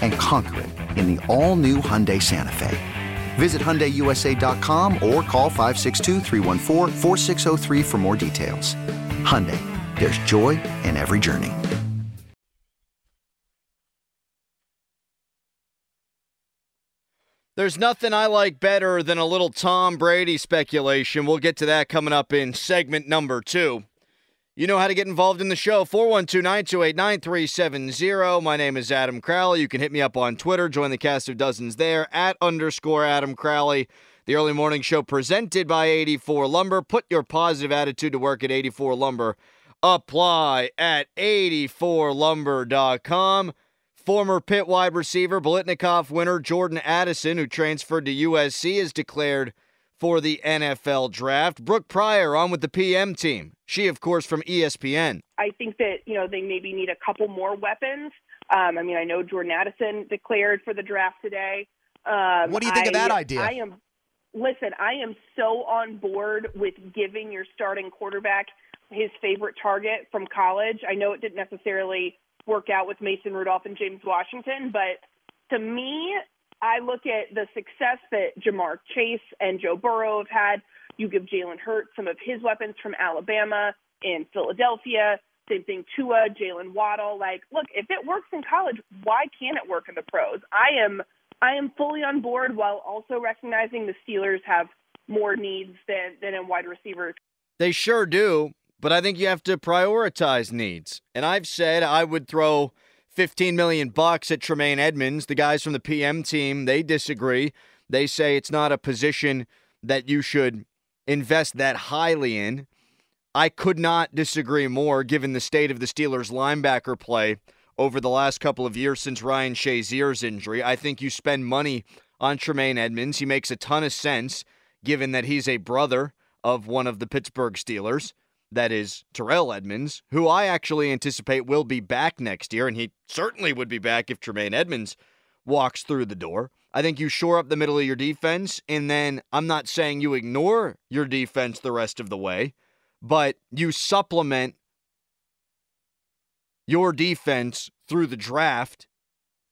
And conquer it in the all-new Hyundai Santa Fe. Visit HyundaiUSA.com or call 562-314-4603 for more details. Hyundai, there's joy in every journey. There's nothing I like better than a little Tom Brady speculation. We'll get to that coming up in segment number two. You know how to get involved in the show. 412 928 9370. My name is Adam Crowley. You can hit me up on Twitter. Join the cast of dozens there at underscore Adam Crowley. The early morning show presented by 84 Lumber. Put your positive attitude to work at 84 Lumber. Apply at 84lumber.com. Former Pitt wide receiver, Biletnikoff winner Jordan Addison, who transferred to USC, is declared for the NFL draft. Brooke Pryor on with the PM team. She, of course, from ESPN. I think that, you know, they maybe need a couple more weapons. Um, I mean, I know Jordan Addison declared for the draft today. Um, what do you think I, of that idea? I am, listen, I am so on board with giving your starting quarterback his favorite target from college. I know it didn't necessarily work out with Mason Rudolph and James Washington, but to me, I look at the success that Ja'Marr Chase and Joe Burrow have had. You give Jalen Hurts some of his weapons from Alabama and Philadelphia. Same thing, Tua, Jaylen Waddle. Like, look, if it works in college, why can't it work in the pros? I am, I am fully on board while also recognizing the Steelers have more needs than than in wide receivers. They sure do, but I think you have to prioritize needs. And I've said I would throw 15 million bucks at Tremaine Edmunds. The guys from the PM team, they disagree. They say it's not a position that you should invest that highly in. I could not disagree more given the state of the Steelers linebacker play over the last couple of years since Ryan Shazier's injury. I think you spend money on Tremaine Edmunds. He makes a ton of sense given that he's a brother of one of the Pittsburgh Steelers that is Terrell Edmunds, who I actually anticipate will be back next year, and he certainly would be back if Tremaine Edmunds walks through the door. I think you shore up the middle of your defense, and then I'm not saying you ignore your defense the rest of the way, but you supplement your defense through the draft,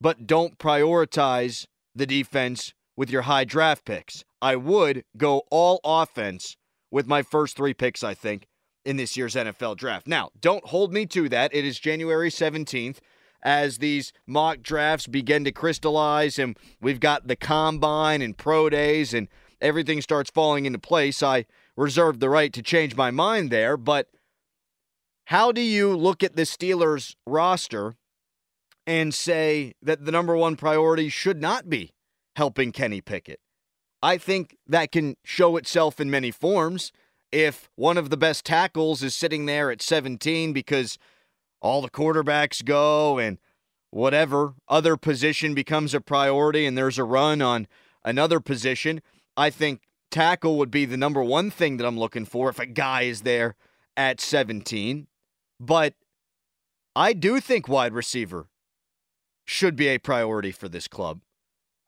but don't prioritize the defense with your high draft picks. I would go all offense with my first three picks, I think, in this year's NFL draft. Now, don't hold me to that. It is January 17th as these mock drafts begin to crystallize and we've got the combine and pro days and everything starts falling into place. I reserve the right to change my mind there, but how do you look at the Steelers roster and say that the number one priority should not be helping Kenny Pickett? I think that can show itself in many forms if one of the best tackles is sitting there at 17 because all the quarterbacks go and whatever other position becomes a priority and there's a run on another position, I think tackle would be the number one thing that I'm looking for if a guy is there at 17. But I do think wide receiver should be a priority for this club.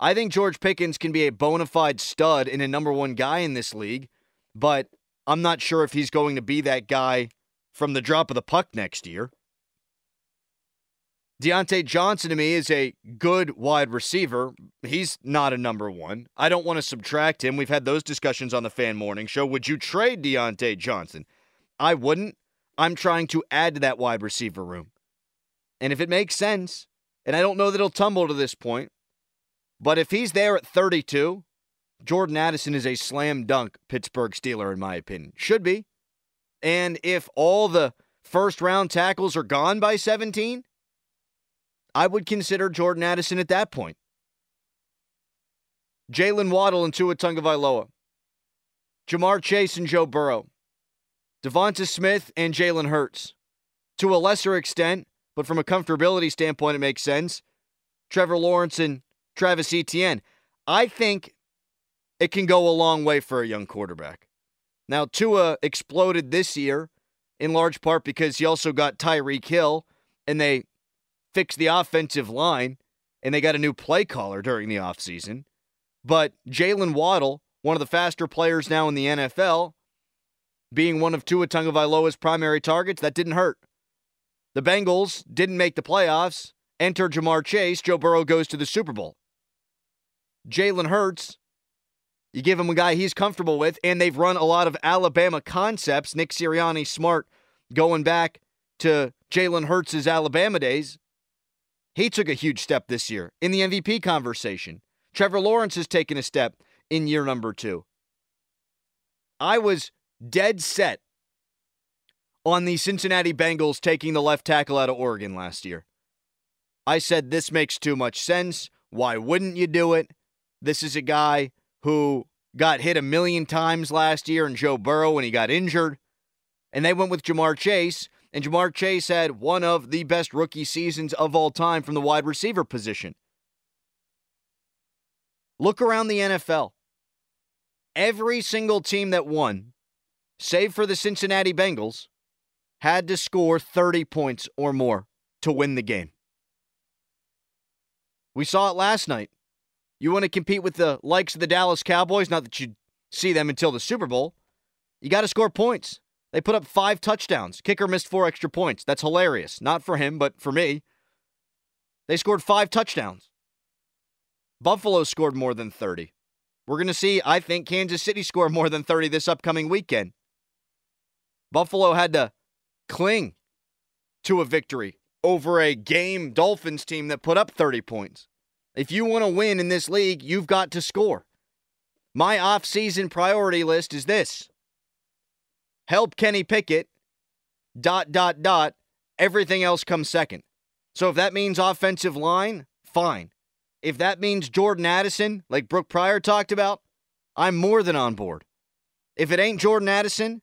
I think George Pickens can be a bona fide stud and a number one guy in this league, but I'm not sure if he's going to be that guy from the drop of the puck next year. Diontae Johnson to me is a good wide receiver. He's not a number one. I don't want to subtract him. We've had those discussions on the fan morning show. Would you trade Diontae Johnson? I wouldn't. I'm trying to add to that wide receiver room. And if it makes sense, and I don't know that he'll tumble to this point, but if he's there at 32, Jordan Addison is a slam dunk Pittsburgh Steeler, in my opinion. Should be. And if all the first round tackles are gone by 17, I would consider Jordan Addison at that point. Jaylen Waddle and Tua Tagovailoa. Ja'Marr Chase and Joe Burrow. Devonta Smith and Jalen Hurts. To a lesser extent, but from a comfortability standpoint, it makes sense. Trevor Lawrence and Travis Etienne. I think it can go a long way for a young quarterback. Now, Tua exploded this year in large part because he also got Tyreek Hill and they fixed the offensive line and they got a new play caller during the offseason. But Jaylen Waddle, one of the faster players now in the NFL, being one of Tua Tagovailoa's primary targets, that didn't hurt. The Bengals didn't make the playoffs. Enter Ja'Marr Chase. Joe Burrow goes to the Super Bowl. Jalen Hurts, you give him a guy he's comfortable with, and they've run a lot of Alabama concepts. Nick Sirianni, smart, going back to Jalen Hurts' Alabama days. He took a huge step this year in the MVP conversation. Trevor Lawrence has taken a step in year number two. I was dead set on the Cincinnati Bengals taking the left tackle out of Oregon last year. I said, this makes too much sense. Why wouldn't you do it? This is a guy who got hit a million times last year in Joe Burrow when he got injured. And they went with Ja'Marr Chase, and Ja'Marr Chase had one of the best rookie seasons of all time from the wide receiver position. Look around the NFL. Every single team that won, save for the Cincinnati Bengals, had to score 30 points or more to win the game. We saw it last night. You want to compete with the likes of the Dallas Cowboys, not that you see them until the Super Bowl. You got to score points. They put up five touchdowns. Kicker missed four extra points. That's hilarious. Not for him, but for me. They scored five touchdowns. Buffalo scored more than 30. We're going to see, I think, Kansas City score more than 30 this upcoming weekend. Buffalo had to cling to a victory over a game Dolphins team that put up 30 points. If you want to win in this league, you've got to score. My off-season priority list is this. Help Kenny Pickett, dot, dot, dot. Everything else comes second. So if that means offensive line, fine. If that means Jordan Addison, like Brooke Pryor talked about, I'm more than on board. If it ain't Jordan Addison,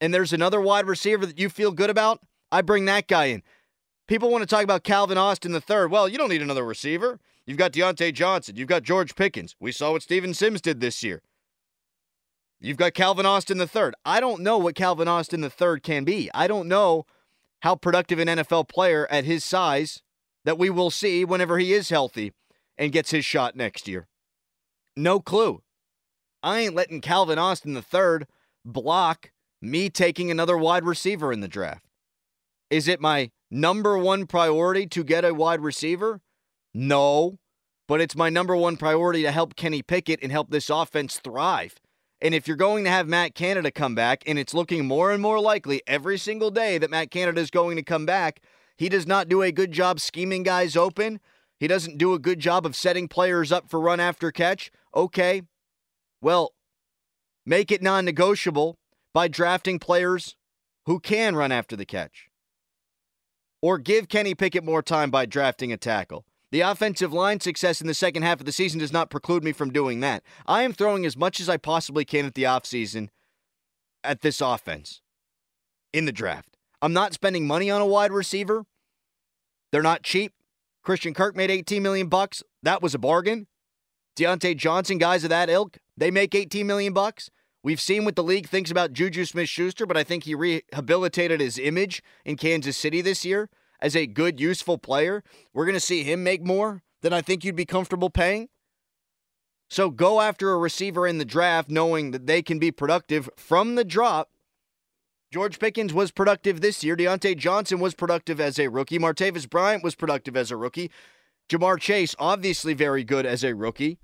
and there's another wide receiver that you feel good about, I bring that guy in. People want to talk about Calvin Austin the third. Well, you don't need another receiver. You've got Diontae Johnson. You've got George Pickens. We saw what Steven Sims did this year. You've got Calvin Austin third. I don't know what Calvin Austin third can be. I don't know how productive an NFL player at his size that we will see whenever he is healthy and gets his shot next year. No clue. I ain't letting Calvin Austin third block me taking another wide receiver in the draft. Is it my number one priority to get a wide receiver? No, but it's my number one priority to help Kenny Pickett and help this offense thrive. And if you're going to have Matt Canada come back, and it's looking more and more likely every single day that Matt Canada is going to come back, he does not do a good job scheming guys open. He doesn't do a good job of setting players up for run after catch. Okay, well, make it non negotiable by drafting players who can run after the catch. Or give Kenny Pickett more time by drafting a tackle. The offensive line success in the second half of the season does not preclude me from doing that. I am throwing as much as I possibly can at the offseason at this offense in the draft. I'm not spending money on a wide receiver. They're not cheap. Christian Kirk made 18 million bucks. That was a bargain. Diontae Johnson, guys of that ilk, they make 18 million bucks. We've seen what the league thinks about Juju Smith Schuster, but I think he rehabilitated his image in Kansas City this year as a good, useful player. We're going to see him make more than I think you'd be comfortable paying. So go after a receiver in the draft knowing that they can be productive from the drop George Pickens was productive this year. Diontae Johnson was productive as a rookie. Martavis Bryant was productive as a rookie. Ja'Marr Chase, obviously very good as a rookie.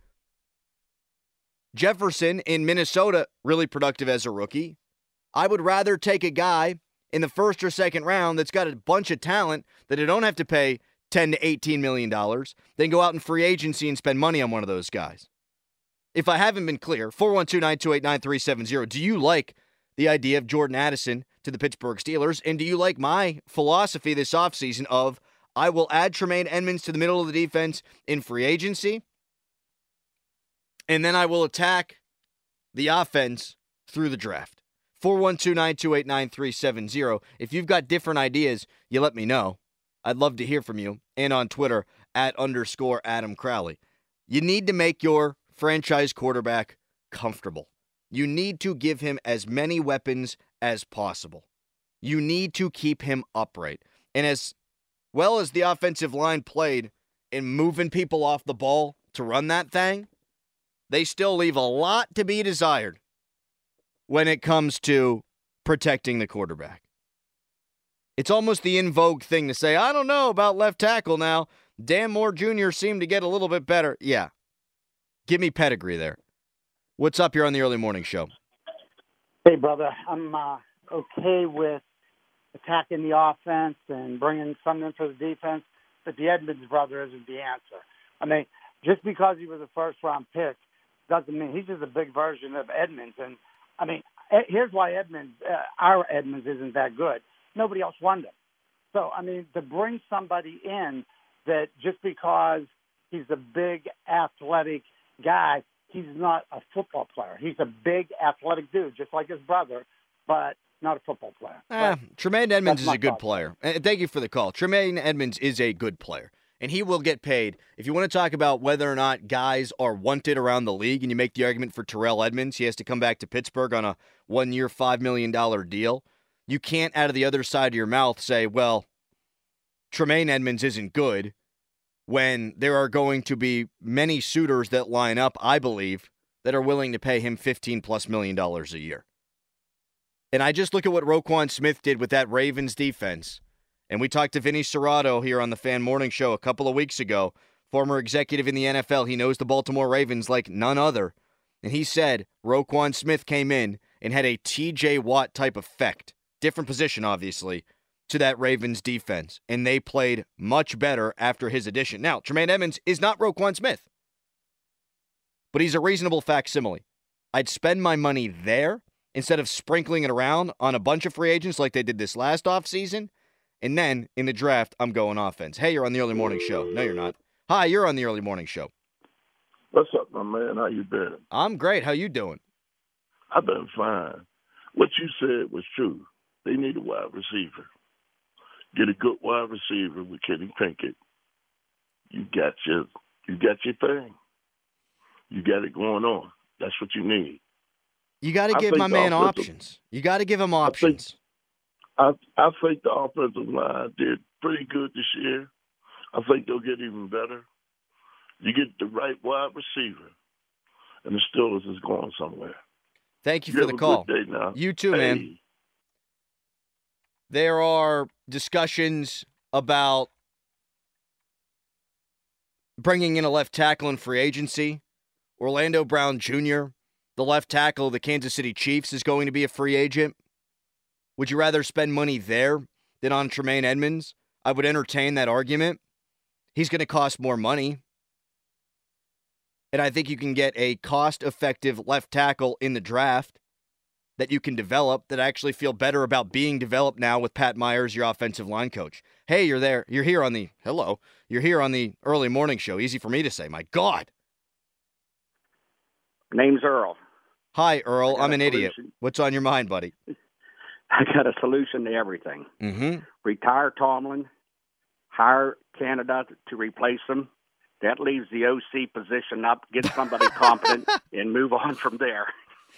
Jefferson in Minnesota, really productive as a rookie. I would rather take a guy in the first or second round that's got a bunch of talent that I don't have to pay 10 to 18 million dollars then go out in free agency and spend money on one of those guys. If I haven't been clear, 412-928-9370, do you like the idea of Jordan Addison to the Pittsburgh Steelers and do you like my philosophy this offseason of I will add Tremaine Edmunds to the middle of the defense in free agency and then I will attack the offense through the draft. 412 928 9370. If you've got different ideas, you let me know. I'd love to hear from you. And on Twitter, at underscore Adam Crowley. You need to make your franchise quarterback comfortable. You need to give him as many weapons as possible. You need to keep him upright. And as well as the offensive line played in moving people off the ball to run that thing, they still leave a lot to be desired when it comes to protecting the quarterback. It's almost the in vogue thing to say, I don't know about left tackle now. Dan Moore Jr. seemed to get a little bit better. Yeah. Give me pedigree there. What's up here on the early morning show? Hey, brother. I'm uh, okay with attacking the offense and bringing something for the defense, but the Edmunds brother isn't the answer. I mean, just because he was a first round pick doesn't mean he's just a big version of Edmunds. And I mean, here's why Edmunds, uh, our Edmunds isn't that good. Nobody else wanted him. So I mean, to bring somebody in that just because he's a big athletic guy, he's not a football player. He's a big athletic dude, just like his brother, but not a football player. Eh, Tremaine Edmunds is a good player. And thank you for the call. Tremaine Edmunds is a good player and he will get paid. If you want to talk about whether or not guys are wanted around the league, and you make the argument for Terrell Edmunds, he has to come back to Pittsburgh on a one year, $5 million deal. You can't, out of the other side of your mouth, say, well, Tremaine Edmunds isn't good when there are going to be many suitors that line up, I believe, that are willing to pay him 15 plus million dollars a year. And I just look at what Roquan Smith did with that Ravens defense and we talked to Vinny Cerrato here on the Fan Morning Show a couple of weeks ago, former executive in the NFL. He knows the Baltimore Ravens like none other. And he said Roquan Smith came in and had a TJ Watt type effect, different position, obviously, to that Ravens defense. And they played much better after his addition. Now, Tremaine Edmunds is not Roquan Smith, but he's a reasonable facsimile. I'd spend my money there instead of sprinkling it around on a bunch of free agents like they did this last offseason and then in the draft, I'm going offense. Hey, you're on the early morning show. No, you're not. Hi, you're on the early morning show. What's up, my man? How you been? I'm great. How you doing? I've been fine. What you said was true. They need a wide receiver. Get a good wide receiver with Kenny Pinkett. You got your you got your thing. You got it going on. That's what you need. You got to give my man options. You got to give him options. I I think the offensive line did pretty good this year. I think they'll get even better. You get the right wide receiver, and the Steelers is going somewhere. Thank you, you for the call. You too, hey. man. There are discussions about bringing in a left tackle in free agency. Orlando Brown Jr., the left tackle of the Kansas City Chiefs, is going to be a free agent. Would you rather spend money there than on Tremaine Edmunds? I would entertain that argument. He's going to cost more money. And I think you can get a cost effective left tackle in the draft that you can develop that I actually feel better about being developed now with Pat Myers, your offensive line coach. Hey, you're there. You're here on the hello. You're here on the early morning show. Easy for me to say. My God. Name's Earl. Hi, Earl. I'm an idiot. What's on your mind, buddy? I got a solution to everything. Mm-hmm. Retire Tomlin, hire Canada to replace him. That leaves the OC position up. Get somebody competent and move on from there.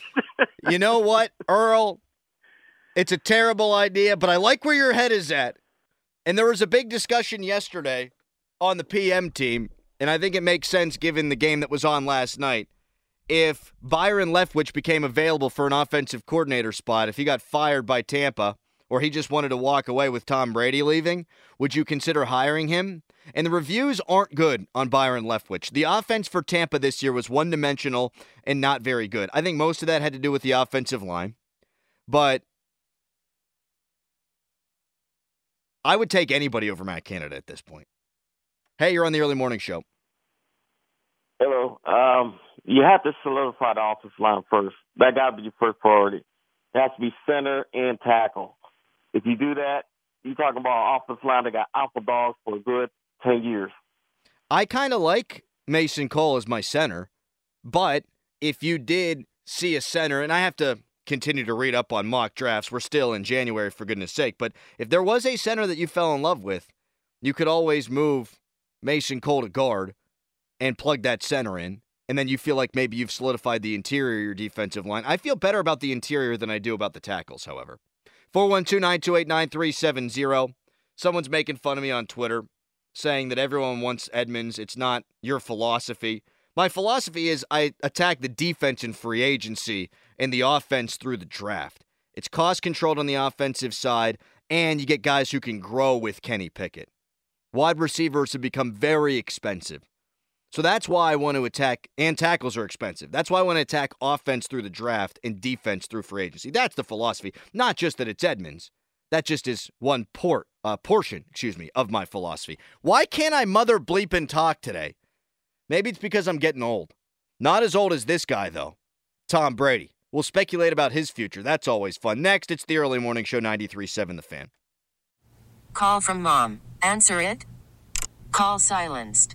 you know what, Earl? It's a terrible idea, but I like where your head is at. And there was a big discussion yesterday on the PM team, and I think it makes sense given the game that was on last night. If Byron Leftwich became available for an offensive coordinator spot, if he got fired by Tampa or he just wanted to walk away with Tom Brady leaving, would you consider hiring him? And the reviews aren't good on Byron Leftwich. The offense for Tampa this year was one dimensional and not very good. I think most of that had to do with the offensive line. But I would take anybody over Matt Canada at this point. Hey, you're on the early morning show. You have to solidify the offensive line first. That got to be your first priority. It has to be center and tackle. If you do that, you're talking about an offensive line that got alpha dogs for a good 10 years. I kind of like Mason Cole as my center, but if you did see a center, and I have to continue to read up on mock drafts, we're still in January, for goodness sake, but if there was a center that you fell in love with, you could always move Mason Cole to guard and plug that center in. And then you feel like maybe you've solidified the interior defensive line. I feel better about the interior than I do about the tackles, however. 412 928 9370. Someone's making fun of me on Twitter saying that everyone wants Edmunds. It's not your philosophy. My philosophy is I attack the defense in free agency and the offense through the draft. It's cost controlled on the offensive side, and you get guys who can grow with Kenny Pickett. Wide receivers have become very expensive. So that's why I want to attack, and tackles are expensive. That's why I want to attack offense through the draft and defense through free agency. That's the philosophy. Not just that it's Edmunds. That just is one port, uh, portion, excuse me, of my philosophy. Why can't I mother bleep and talk today? Maybe it's because I'm getting old. Not as old as this guy, though. Tom Brady. We'll speculate about his future. That's always fun. Next, it's the early morning show 93.7 The Fan. Call from mom. Answer it. Call silenced.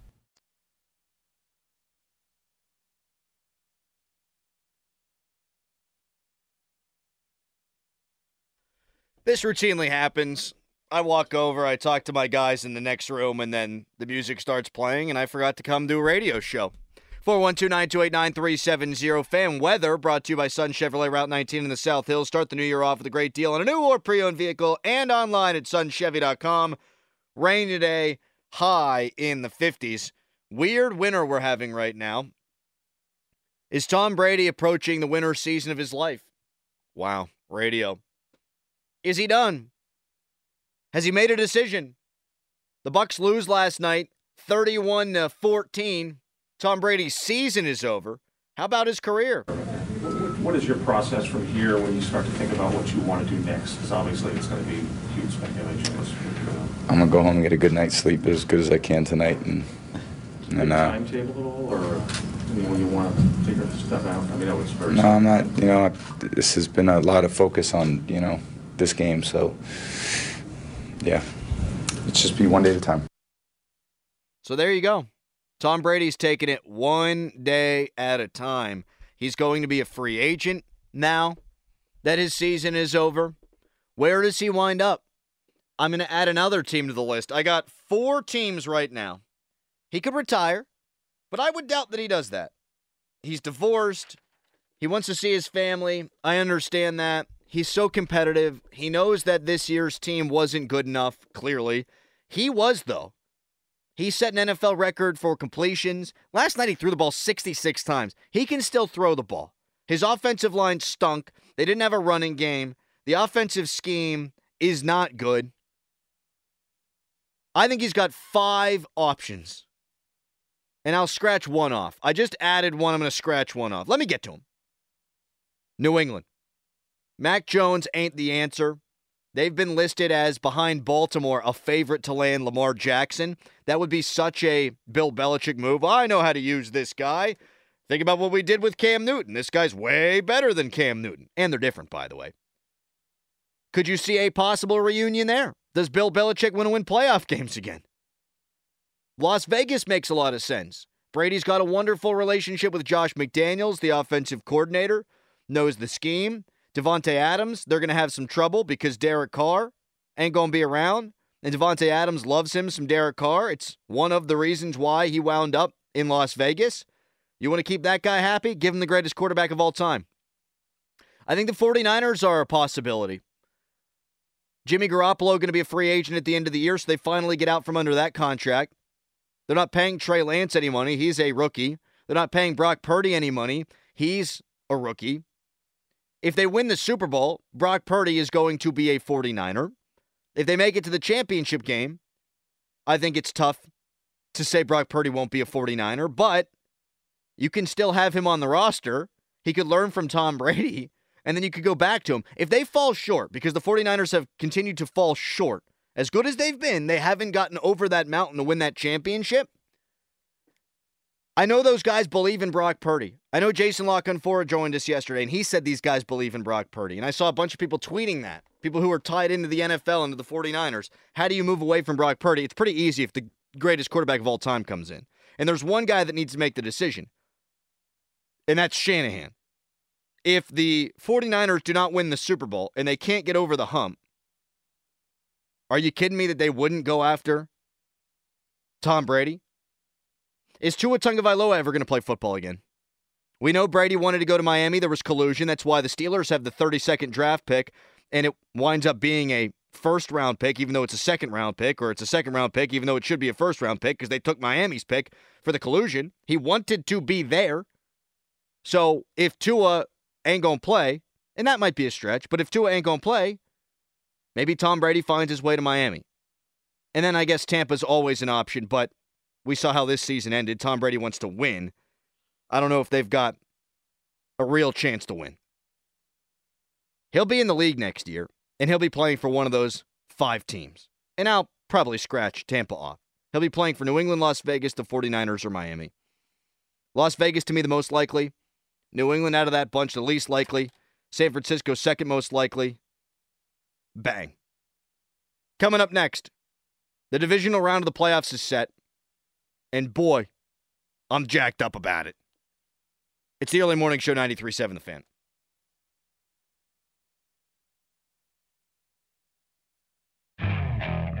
This routinely happens. I walk over, I talk to my guys in the next room, and then the music starts playing, and I forgot to come do a radio show. 412-928-9370 Fan weather brought to you by Sun Chevrolet Route 19 in the South Hills. Start the new year off with a great deal on a new or pre-owned vehicle and online at sunchevy.com. Rain today, high in the 50s. Weird winter we're having right now. Is Tom Brady approaching the winter season of his life? Wow, radio. Is he done? Has he made a decision? The Bucs lose last night, 31 to 14. Tom Brady's season is over. How about his career? What is your process from here when you start to think about what you want to do next? Because obviously it's going to be huge speculation. I'm gonna go home and get a good night's sleep as good as I can tonight, and and uh, timetable at all, or I mean, when you want to figure stuff out? I mean, that was first. no, I'm not. You know, this has been a lot of focus on you know this game, so yeah, it's just be one day at a time. So there you go. Tom Brady's taking it one day at a time. He's going to be a free agent now that his season is over. Where does he wind up? I'm going to add another team to the list. I got four teams right now. He could retire, but I would doubt that he does that. He's divorced. He wants to see his family. I understand that. He's so competitive. He knows that this year's team wasn't good enough, clearly. He was, though. He set an NFL record for completions. Last night he threw the ball 66 times. He can still throw the ball. His offensive line stunk. They didn't have a running game. The offensive scheme is not good. I think he's got five options. And I'll scratch one off. I just added one. I'm going to scratch one off. Let me get to him. New England. Mac Jones ain't the answer. They've been listed as behind Baltimore, a favorite to land Lamar Jackson. That would be such a Bill Belichick move. I know how to use this guy. Think about what we did with Cam Newton. This guy's way better than Cam Newton. And they're different, by the way. Could you see a possible reunion there? Does Bill Belichick want to win playoff games again? Las Vegas makes a lot of sense. Brady's got a wonderful relationship with Josh McDaniels, the offensive coordinator, knows the scheme. Davante Adams, they're going to have some trouble because Derek Carr ain't going to be around. And Davante Adams loves him some Derek Carr. It's one of the reasons why he wound up in Las Vegas. You want to keep that guy happy? Give him the greatest quarterback of all time. I think the 49ers are a possibility. Jimmy Garoppolo going to be a free agent at the end of the year, so they finally get out from under that contract. They're not paying Trey Lance any money. He's a rookie. They're not paying Brock Purdy any money. He's a rookie. If they win the Super Bowl, Brock Purdy is going to be a 49er. If they make it to the championship game, I think it's tough to say Brock Purdy won't be a 49er, but you can still have him on the roster. He could learn from Tom Brady, and then you could go back to him. If they fall short, because the 49ers have continued to fall short, as good as they've been, they haven't gotten over that mountain to win that championship. I know those guys believe in Brock Purdy. I know Jason La Canfora joined us yesterday, and he said these guys believe in Brock Purdy. And I saw a bunch of people tweeting that. People who are tied into the NFL, into the 49ers. How do you move away from Brock Purdy? It's pretty easy if the greatest quarterback of all time comes in. And there's one guy that needs to make the decision, and that's Shanahan. If the 49ers do not win the Super Bowl and they can't get over the hump, are you kidding me that they wouldn't go after Tom Brady? Is Tua Tagovailoa ever going to play football again? We know Brady wanted to go to Miami. There was collusion. That's why the Steelers have the 32nd draft pick, and it winds up being a first round pick, even though it's a second round pick, or it's a second round pick, even though it should be a first round pick because they took Miami's pick for the collusion. He wanted to be there. So if Tua ain't going to play, and that might be a stretch, but if Tua ain't going to play, maybe Tom Brady finds his way to Miami. And then I guess Tampa's always an option, but we saw how this season ended. Tom Brady wants to win. I don't know if they've got a real chance to win. He'll be in the league next year, and he'll be playing for one of those five teams. And I'll probably scratch Tampa off. He'll be playing for New England, Las Vegas, the 49ers, or Miami. Las Vegas to me the most likely. New England out of that bunch the least likely. San Francisco second most likely. Bang. Coming up next, the divisional round of the playoffs is set. And boy, I'm jacked up about it. It's the early morning show 93.7 The Fan.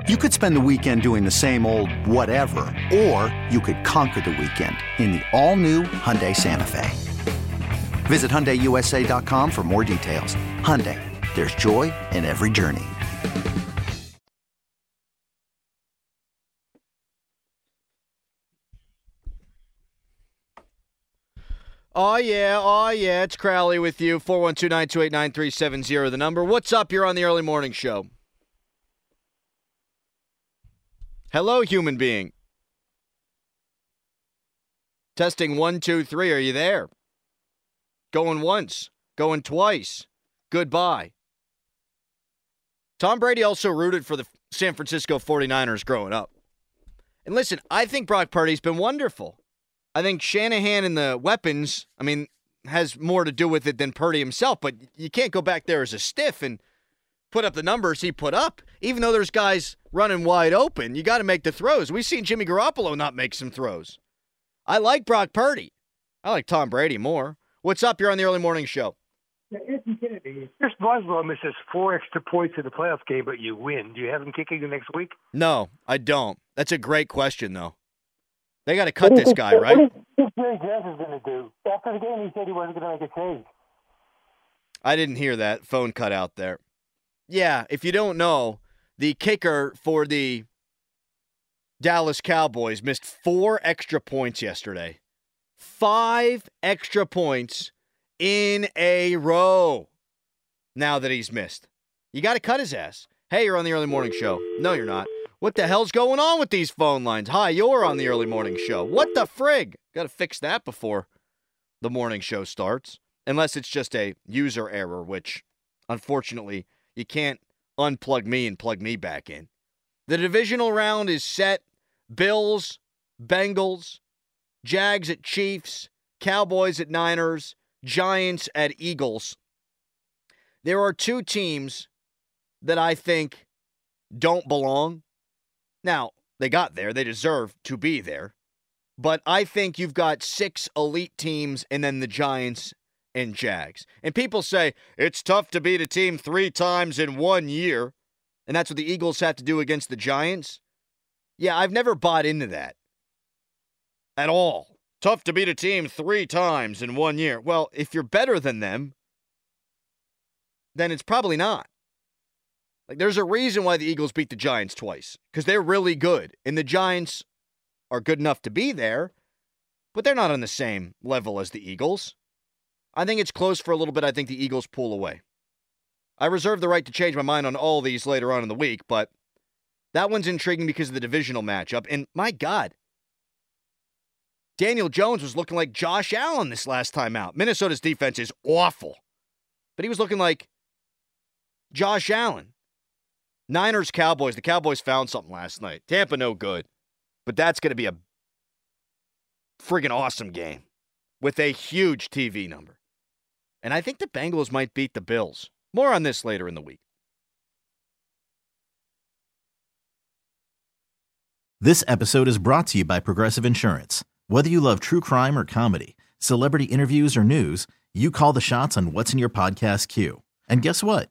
You could spend the weekend doing the same old whatever, or you could conquer the weekend in the all-new Hyundai Santa Fe. Visit HyundaiUSA.com for more details. Hyundai, there's joy in every journey. Oh, yeah. Oh, yeah. It's Crowley with you. 412 928 9370, the number. What's up? You're on the early morning show. Hello, human being. Testing one, two, three. Are you there? Going once, going twice. Goodbye. Tom Brady also rooted for the San Francisco 49ers growing up. And listen, I think Brock Purdy's been wonderful. I think Shanahan and the weapons, I mean, has more to do with it than Purdy himself, but you can't go back there as a stiff and put up the numbers he put up. Even though there's guys running wide open, you got to make the throws. We've seen Jimmy Garoppolo not make some throws. I like Brock Purdy. I like Tom Brady more. What's up? You're on the early morning show. Chris Boswell misses four extra points in the playoff game, but you win. Do you have him kicking the next week? No, I don't. That's a great question, though. They got to cut this guy, right? What is Jerry Jones going to do? After the game, he said he wasn't going to make a change. I didn't hear that. Phone cut out there. Yeah, if you don't know, the kicker for the Dallas Cowboys missed four extra points yesterday. Five extra points in a row now that he's missed. You got to cut his ass. Hey, you're on the early morning show. No, you're not. What the hell's going on with these phone lines? Hi, you're on the early morning show. What the frig? Got to fix that before the morning show starts. Unless it's just a user error, which unfortunately you can't unplug me and plug me back in. The divisional round is set. Bills, Bengals, Jags at Chiefs, Cowboys at Niners, Giants at Eagles. There are two teams that I think don't belong. Now, they got there, they deserve to be there. But I think you've got six elite teams and then the Giants and Jags. And people say it's tough to beat a team three times in one year, and that's what the Eagles have to do against the Giants. Yeah, I've never bought into that at all. Tough to beat a team three times in one year. Well, if you're better than them, then it's probably not. Like, there's a reason why the Eagles beat the Giants twice because they're really good, and the Giants are good enough to be there, but they're not on the same level as the Eagles. I think it's close for a little bit. I think the Eagles pull away. I reserve the right to change my mind on all these later on in the week, but that one's intriguing because of the divisional matchup. And my God, Daniel Jones was looking like Josh Allen this last time out. Minnesota's defense is awful, but he was looking like Josh Allen. Niners, Cowboys. The Cowboys found something last night. Tampa, no good. But that's going to be a friggin' awesome game with a huge TV number. And I think the Bengals might beat the Bills. More on this later in the week. This episode is brought to you by Progressive Insurance. Whether you love true crime or comedy, celebrity interviews or news, you call the shots on what's in your podcast queue. And guess what?